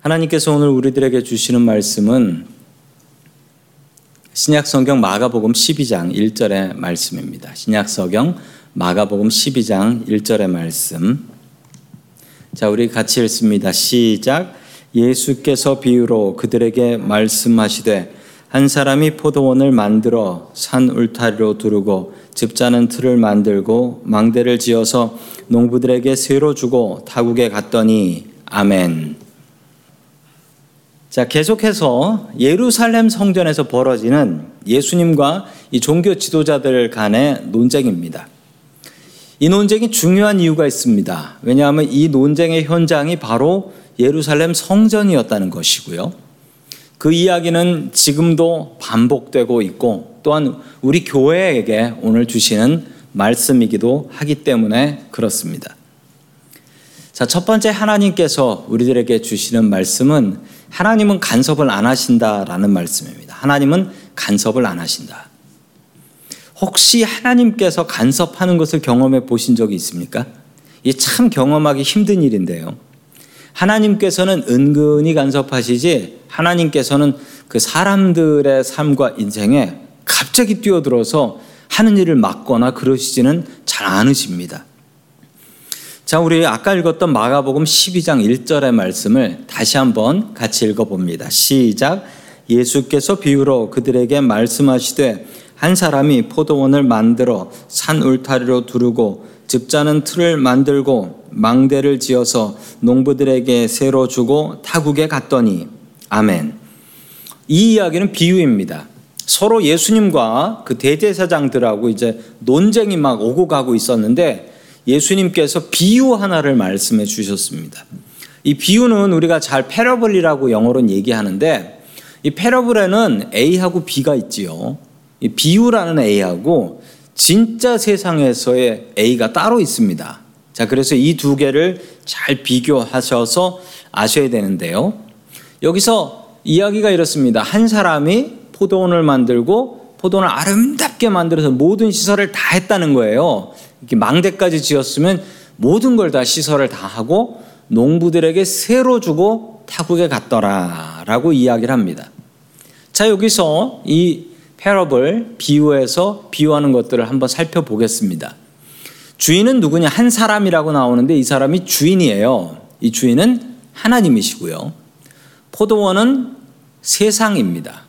하나님께서 오늘 우리들에게 주시는 말씀은 신약 성경 마가복음 12장 1절의 말씀입니다. 신약 성경 마가복음 12장 1절의 말씀. 자, 우리 같이 읽습니다. 시작. 예수께서 비유로 그들에게 말씀하시되 한 사람이 포도원을 만들어 산 울타리로 두르고 집자는 틀을 만들고 망대를 지어서 농부들에게 새로 주고 타국에 갔더니 아멘. 자, 계속해서 예루살렘 성전에서 벌어지는 예수님과 이 종교 지도자들 간의 논쟁입니다. 이 논쟁이 중요한 이유가 있습니다. 왜냐하면 이 논쟁의 현장이 바로 예루살렘 성전이었다는 것이고요. 그 이야기는 지금도 반복되고 있고 또한 우리 교회에게 오늘 주시는 말씀이기도 하기 때문에 그렇습니다. 자, 첫 번째 하나님께서 우리들에게 주시는 말씀은 하나님은 간섭을 안 하신다라는 말씀입니다. 하나님은 간섭을 안 하신다. 혹시 하나님께서 간섭하는 것을 경험해 보신 적이 있습니까? 이게 참 경험하기 힘든 일인데요. 하나님께서는 은근히 간섭하시지 하나님께서는 그 사람들의 삶과 인생에 갑자기 뛰어들어서 하는 일을 막거나 그러시지는 잘 않으십니다. 자, 우리 아까 읽었던 마가복음 12장 1절의 말씀을 다시 한번 같이 읽어봅니다. 시작. 예수께서 비유로 그들에게 말씀하시되 한 사람이 포도원을 만들어 산 울타리로 두르고 집자는 틀을 만들고 망대를 지어서 농부들에게 새로 주고 타국에 갔더니 아멘. 이 이야기는 비유입니다. 서로 예수님과 그 대제사장들하고 이제 논쟁이 막 오고 가고 있었는데 예수님께서 비유 하나를 말씀해 주셨습니다. 이 비유는 우리가 잘 패러블이라고 영어로는 얘기하는데 이 패러블에는 A하고 B가 있지요. 이 비유라는 A하고 진짜 세상에서의 A가 따로 있습니다. 자, 그래서 이 두 개를 잘 비교하셔서 아셔야 되는데요. 여기서 이야기가 이렇습니다. 한 사람이 포도원을 만들고 포도원을 아름답게 만들어서 모든 시설을 다 했다는 거예요. 이렇게 망대까지 지었으면 모든 걸 다 시설을 다 하고 농부들에게 새로 주고 타국에 갔더라라고 이야기를 합니다. 자 여기서 이 패러블 비유에서 비유하는 것들을 한번 살펴보겠습니다. 주인은 누구냐 한 사람이라고 나오는데 이 사람이 주인이에요. 이 주인은 하나님이시고요. 포도원은 세상입니다.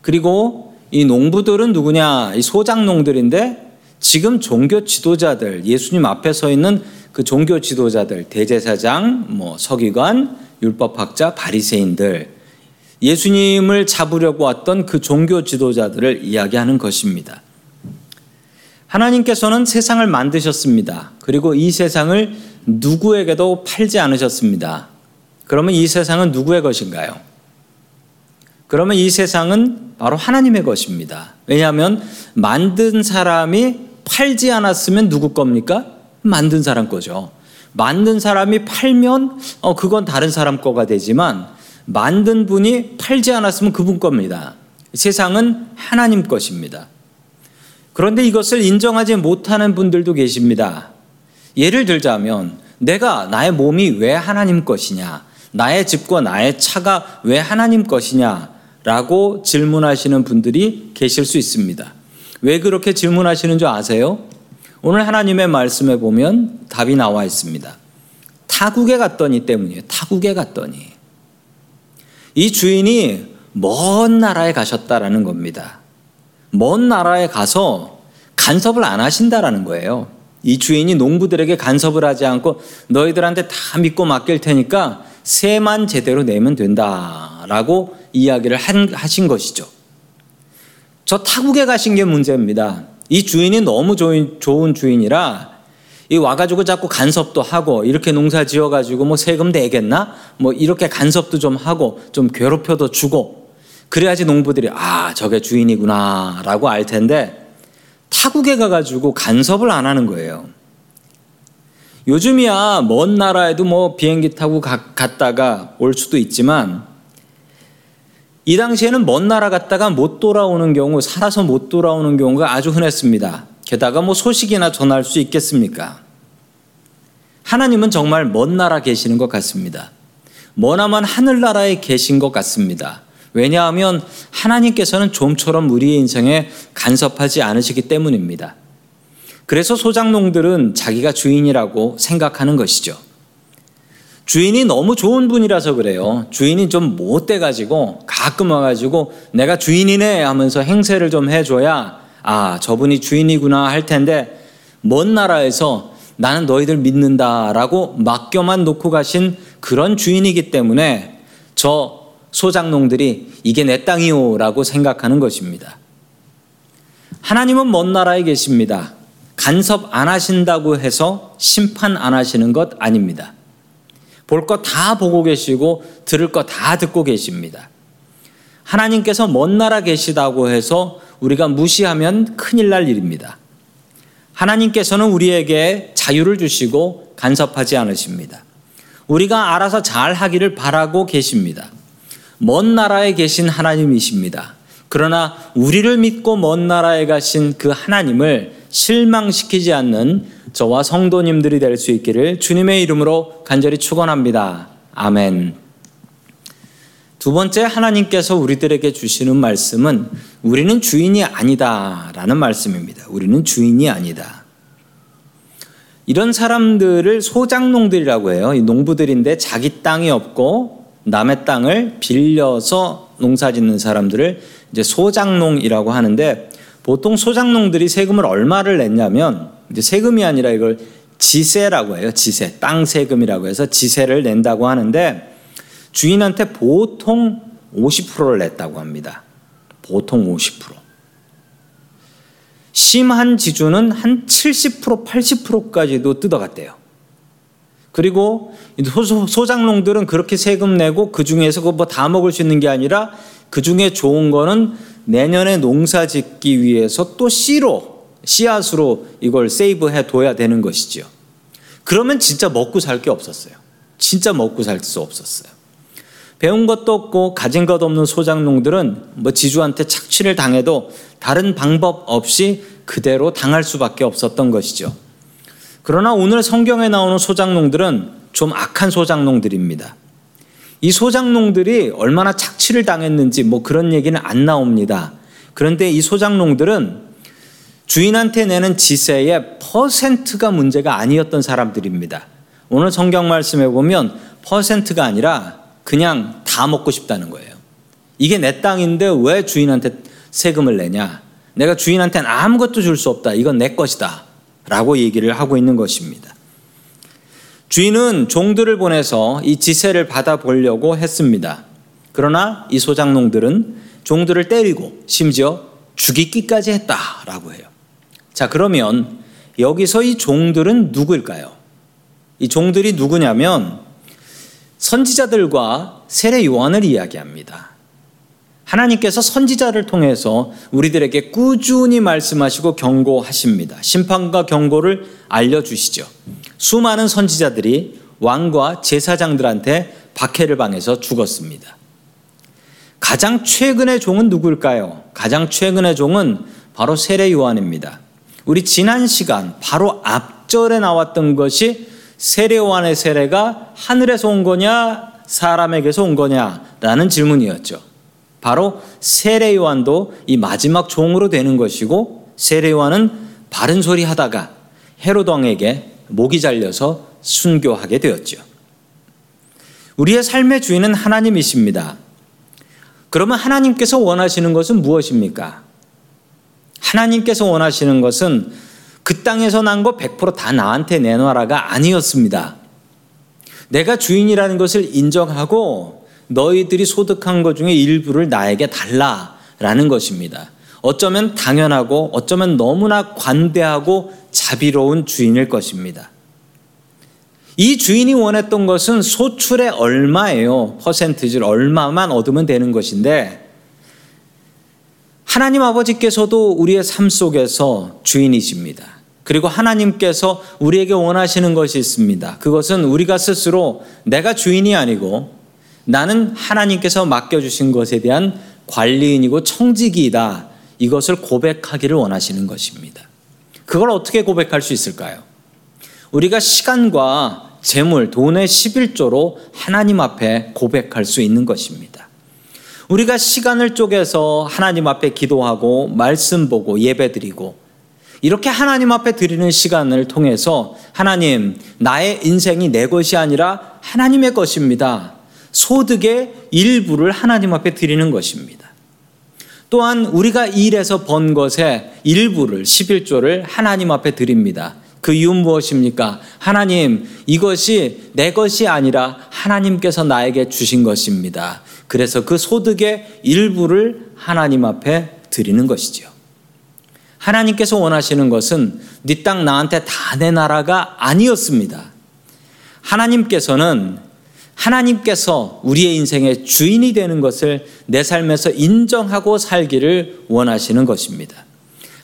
그리고 이 농부들은 누구냐? 이 소작농들인데 지금 종교 지도자들, 예수님 앞에 서 있는 그 종교 지도자들, 대제사장, 뭐 서기관, 율법학자, 바리새인들, 예수님을 잡으려고 왔던 그 종교 지도자들을 이야기하는 것입니다. 하나님께서는 세상을 만드셨습니다. 그리고 이 세상을 누구에게도 팔지 않으셨습니다. 그러면 이 세상은 누구의 것인가요? 그러면 이 세상은 바로 하나님의 것입니다. 왜냐하면 만든 사람이 팔지 않았으면 누구 겁니까? 만든 사람 거죠. 만든 사람이 팔면 어 그건 다른 사람 거가 되지만 만든 분이 팔지 않았으면 그분 겁니다. 세상은 하나님 것입니다. 그런데 이것을 인정하지 못하는 분들도 계십니다. 예를 들자면 내가 나의 몸이 왜 하나님 것이냐? 나의 집과 나의 차가 왜 하나님 것이냐? 라고 질문하시는 분들이 계실 수 있습니다. 왜 그렇게 질문하시는 줄 아세요? 오늘 하나님의 말씀에 보면 답이 나와 있습니다. 타국에 갔더니 때문이에요. 타국에 갔더니. 이 주인이 먼 나라에 가셨다라는 겁니다. 먼 나라에 가서 간섭을 안 하신다라는 거예요. 이 주인이 농부들에게 간섭을 하지 않고 너희들한테 다 믿고 맡길 테니까 세만 제대로 내면 된다라고 이야기를 하신 것이죠. 저 타국에 가신 게 문제입니다. 이 주인이 너무 좋은 주인이라 이 와가지고 자꾸 간섭도 하고 이렇게 농사 지어가지고 뭐 세금 내겠나? 뭐 이렇게 간섭도 좀 하고 좀 괴롭혀도 주고 그래야지 농부들이 아 저게 주인이구나 라고 알 텐데 타국에 가가지고 간섭을 안 하는 거예요. 요즘이야 먼 나라에도 뭐 비행기 타고 가, 갔다가 올 수도 있지만 이 당시에는 먼 나라 갔다가 못 돌아오는 경우, 살아서 못 돌아오는 경우가 아주 흔했습니다. 게다가 뭐 소식이나 전할 수 있겠습니까? 하나님은 정말 먼 나라 계시는 것 같습니다. 머나먼 하늘나라에 계신 것 같습니다. 왜냐하면 하나님께서는 좀처럼 우리의 인생에 간섭하지 않으시기 때문입니다. 그래서 소장농들은 자기가 주인이라고 생각하는 것이죠. 주인이 너무 좋은 분이라서 그래요. 주인이 좀 못돼가지고 가끔 와가지고 내가 주인이네 하면서 행세를 좀 해줘야 아, 저분이 주인이구나 할 텐데 먼 나라에서 나는 너희들 믿는다라고 맡겨만 놓고 가신 그런 주인이기 때문에 저 소장농들이 이게 내 땅이요라고 생각하는 것입니다. 하나님은 먼 나라에 계십니다. 간섭 안 하신다고 해서 심판 안 하시는 것 아닙니다. 볼 것 다 보고 계시고 들을 것 다 듣고 계십니다. 하나님께서 먼 나라 계시다고 해서 우리가 무시하면 큰일 날 일입니다. 하나님께서는 우리에게 자유를 주시고 간섭하지 않으십니다. 우리가 알아서 잘 하기를 바라고 계십니다. 먼 나라에 계신 하나님이십니다. 그러나 우리를 믿고 먼 나라에 가신 그 하나님을 실망시키지 않는 저와 성도님들이 될 수 있기를 주님의 이름으로 간절히 축원합니다. 아멘. 두 번째 하나님께서 우리들에게 주시는 말씀은 우리는 주인이 아니다라는 말씀입니다. 우리는 주인이 아니다. 이런 사람들을 소장농들이라고 해요. 농부들인데 자기 땅이 없고 남의 땅을 빌려서 농사 짓는 사람들을 이제 소장농이라고 하는데 보통 소장농들이 세금을 얼마를 냈냐면 이제 세금이 아니라 이걸 지세라고 해요. 지세. 땅 세금이라고 해서 지세를 낸다고 하는데 주인한테 보통 50%를 냈다고 합니다. 보통 50%. 심한 지주는 한 70%, 80%까지도 뜯어갔대요. 그리고 소 장농들은 그렇게 세금 내고 그 중에서 그거 다 먹을 수 있는 게 아니라 그 중에 좋은 거는 내년에 농사 짓기 위해서 또 씨로, 씨앗으로 이걸 세이브해 둬야 되는 것이죠. 그러면 진짜 먹고 살 게 없었어요. 진짜 먹고 살 수 없었어요. 배운 것도 없고 가진 것 없는 소장농들은 뭐 지주한테 착취를 당해도 다른 방법 없이 그대로 당할 수밖에 없었던 것이죠. 그러나 오늘 성경에 나오는 소장농들은 좀 악한 소장농들입니다. 이 소장농들이 얼마나 착취를 당했는지 뭐 그런 얘기는 안 나옵니다. 그런데 이 소장농들은 주인한테 내는 지세의 퍼센트가 문제가 아니었던 사람들입니다. 오늘 성경 말씀에 보면 퍼센트가 아니라 그냥 다 먹고 싶다는 거예요. 이게 내 땅인데 왜 주인한테 세금을 내냐? 내가 주인한테는 아무것도 줄 수 없다. 이건 내 것이다. 라고 얘기를 하고 있는 것입니다. 주인은 종들을 보내서 이 지세를 받아보려고 했습니다. 그러나 이 소장농들은 종들을 때리고 심지어 죽이기까지 했다라고 해요. 자, 그러면 여기서 이 종들은 누구일까요? 이 종들이 누구냐면 선지자들과 세례 요한을 이야기합니다. 하나님께서 선지자를 통해서 우리들에게 꾸준히 말씀하시고 경고하십니다. 심판과 경고를 알려주시죠. 수많은 선지자들이 왕과 제사장들한테 박해를 당해서 죽었습니다. 가장 최근의 종은 누구일까요? 가장 최근의 종은 바로 세례 요한입니다. 우리 지난 시간 바로 앞절에 나왔던 것이 세례 요한의 세례가 하늘에서 온 거냐 사람에게서 온 거냐라는 질문이었죠. 바로 세례 요한도 이 마지막 종으로 되는 것이고 세례 요한은 바른 소리 하다가 헤롯 왕에게 목이 잘려서 순교하게 되었죠. 우리의 삶의 주인은 하나님이십니다. 그러면 하나님께서 원하시는 것은 무엇입니까? 하나님께서 원하시는 것은 그 땅에서 난 거 100%다 나한테 내놔라가 아니었습니다. 내가 주인이라는 것을 인정하고 너희들이 소득한 것 중에 일부를 나에게 달라라는 것입니다. 어쩌면 당연하고 어쩌면 너무나 관대하고 자비로운 주인일 것입니다. 이 주인이 원했던 것은 소출의 얼마예요. 퍼센트지를 얼마만 얻으면 되는 것인데 하나님 아버지께서도 우리의 삶 속에서 주인이십니다. 그리고 하나님께서 우리에게 원하시는 것이 있습니다. 그것은 우리가 스스로 내가 주인이 아니고 나는 하나님께서 맡겨주신 것에 대한 관리인이고 청지기이다. 이것을 고백하기를 원하시는 것입니다. 그걸 어떻게 고백할 수 있을까요? 우리가 시간과 재물, 돈의 11조로 하나님 앞에 고백할 수 있는 것입니다. 우리가 시간을 쪼개서 하나님 앞에 기도하고 말씀 보고 예배 드리고 이렇게 하나님 앞에 드리는 시간을 통해서 하나님, 나의 인생이 내 것이 아니라 하나님의 것입니다. 소득의 일부를 하나님 앞에 드리는 것입니다. 또한 우리가 일해서 번 것의 일부를 11조를 하나님 앞에 드립니다. 그 이유는 무엇입니까? 하나님, 이것이 내 것이 아니라 하나님께서 나에게 주신 것입니다. 그래서 그 소득의 일부를 하나님 앞에 드리는 것이죠. 하나님께서 원하시는 것은 네 땅 나한테 다 내 나라가 아니었습니다. 하나님께서는 하나님께서 우리의 인생의 주인이 되는 것을 내 삶에서 인정하고 살기를 원하시는 것입니다.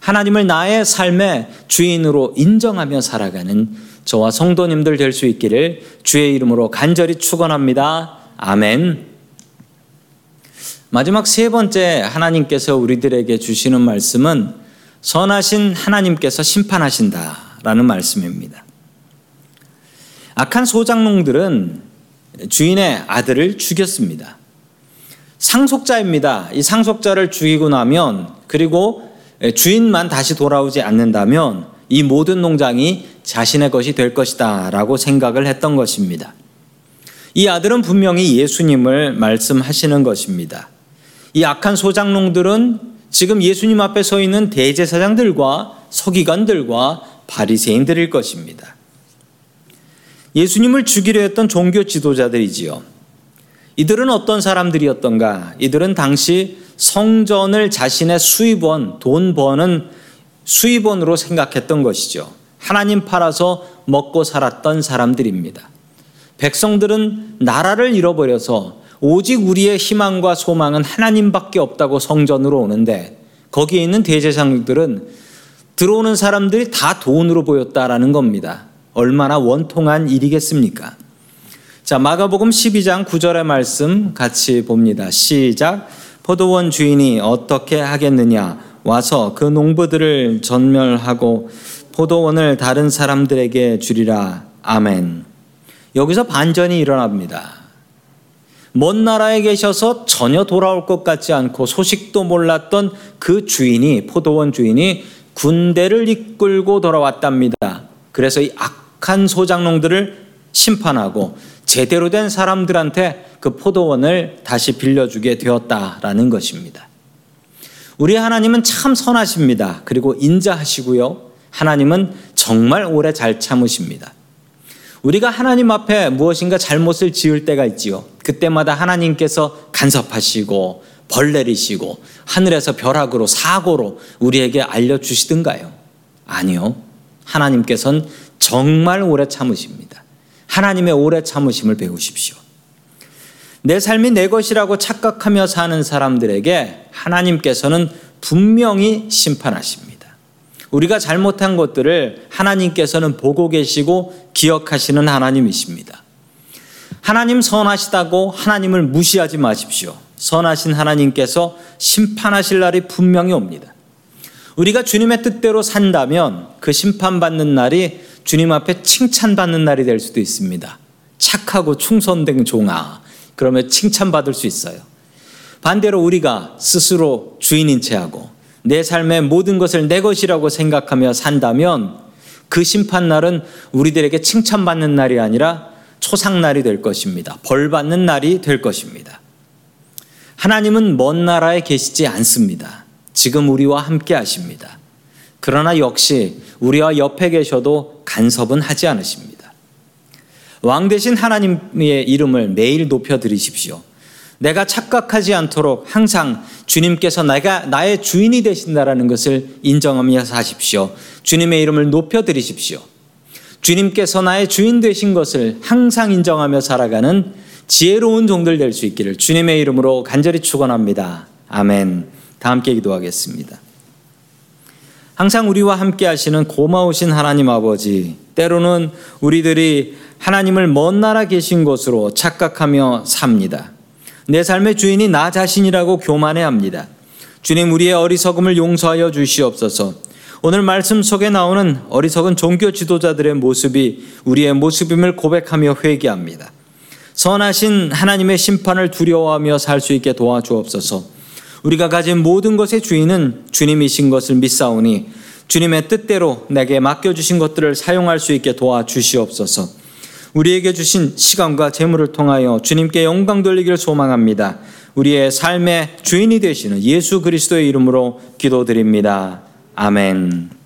하나님을 나의 삶의 주인으로 인정하며 살아가는 저와 성도님들 될 수 있기를 주의 이름으로 간절히 축원합니다. 아멘. 마지막 세 번째 하나님께서 우리들에게 주시는 말씀은 선하신 하나님께서 심판하신다라는 말씀입니다. 악한 소장농들은 주인의 아들을 죽였습니다. 상속자입니다. 이 상속자를 죽이고 나면 그리고 주인만 다시 돌아오지 않는다면 이 모든 농장이 자신의 것이 될 것이다 라고 생각을 했던 것입니다. 이 아들은 분명히 예수님을 말씀하시는 것입니다. 이 악한 소장농들은 지금 예수님 앞에 서 있는 대제사장들과 서기관들과 바리새인들일 것입니다. 예수님을 죽이려 했던 종교 지도자들이지요. 이들은 어떤 사람들이었던가? 이들은 당시 성전을 자신의 수입원, 돈 버는 수입원으로 생각했던 것이죠. 하나님 팔아서 먹고 살았던 사람들입니다. 백성들은 나라를 잃어버려서 오직 우리의 희망과 소망은 하나님밖에 없다고 성전으로 오는데 거기에 있는 대제사장들은 들어오는 사람들이 다 돈으로 보였다라는 겁니다. 얼마나 원통한 일이겠습니까? 자, 마가복음 12장 9절의 말씀 같이 봅니다. 시작. 포도원 주인이 어떻게 하겠느냐? 와서 그 농부들을 전멸하고 포도원을 다른 사람들에게 주리라. 아멘. 여기서 반전이 일어납니다. 먼 나라에 계셔서 전혀 돌아올 것 같지 않고 소식도 몰랐던 그 주인이, 포도원 주인이 군대를 이끌고 돌아왔답니다. 그래서 이 악한 소장농들을 심판하고 제대로 된 사람들한테 그 포도원을 다시 빌려주게 되었다라는 것입니다. 우리 하나님은 참 선하십니다. 그리고 인자하시고요. 하나님은 정말 오래 잘 참으십니다. 우리가 하나님 앞에 무엇인가 잘못을 지을 때가 있지요. 그때마다 하나님께서 간섭하시고 벌 내리시고 하늘에서 벼락으로 사고로 우리에게 알려주시든가요? 아니요. 하나님께서는 정말 오래 참으십니다. 하나님의 오래 참으심을 배우십시오. 내 삶이 내 것이라고 착각하며 사는 사람들에게 하나님께서는 분명히 심판하십니다. 우리가 잘못한 것들을 하나님께서는 보고 계시고 기억하시는 하나님이십니다. 하나님 선하시다고 하나님을 무시하지 마십시오. 선하신 하나님께서 심판하실 날이 분명히 옵니다. 우리가 주님의 뜻대로 산다면 그 심판받는 날이 주님 앞에 칭찬받는 날이 될 수도 있습니다. 착하고 충성된 종아. 그러면 칭찬받을 수 있어요. 반대로 우리가 스스로 주인인 채 하고 내 삶의 모든 것을 내 것이라고 생각하며 산다면 그 심판날은 우리들에게 칭찬받는 날이 아니라 초상날이 될 것입니다. 벌 받는 날이 될 것입니다. 하나님은 먼 나라에 계시지 않습니다. 지금 우리와 함께 하십니다. 그러나 역시 우리와 옆에 계셔도 간섭은 하지 않으십니다. 왕 대신 하나님의 이름을 매일 높여 드리십시오. 내가 착각하지 않도록 항상 주님께서 내가 나의 주인이 되신다라는 것을 인정하며 사십시오. 주님의 이름을 높여 드리십시오. 주님께서 나의 주인 되신 것을 항상 인정하며 살아가는 지혜로운 종들 될 수 있기를 주님의 이름으로 간절히 축원합니다. 아멘. 다 함께 기도하겠습니다. 항상 우리와 함께 하시는 고마우신 하나님 아버지, 때로는 우리들이 하나님을 먼 나라 계신 것으로 착각하며 삽니다. 내 삶의 주인이 나 자신이라고 교만해 합니다. 주님 우리의 어리석음을 용서하여 주시옵소서. 오늘 말씀 속에 나오는 어리석은 종교 지도자들의 모습이 우리의 모습임을 고백하며 회개합니다. 선하신 하나님의 심판을 두려워하며 살 수 있게 도와주옵소서. 우리가 가진 모든 것의 주인은 주님이신 것을 믿사오니 주님의 뜻대로 내게 맡겨주신 것들을 사용할 수 있게 도와주시옵소서. 우리에게 주신 시간과 재물을 통하여 주님께 영광 돌리기를 소망합니다. 우리의 삶의 주인이 되시는 예수 그리스도의 이름으로 기도드립니다. 아멘.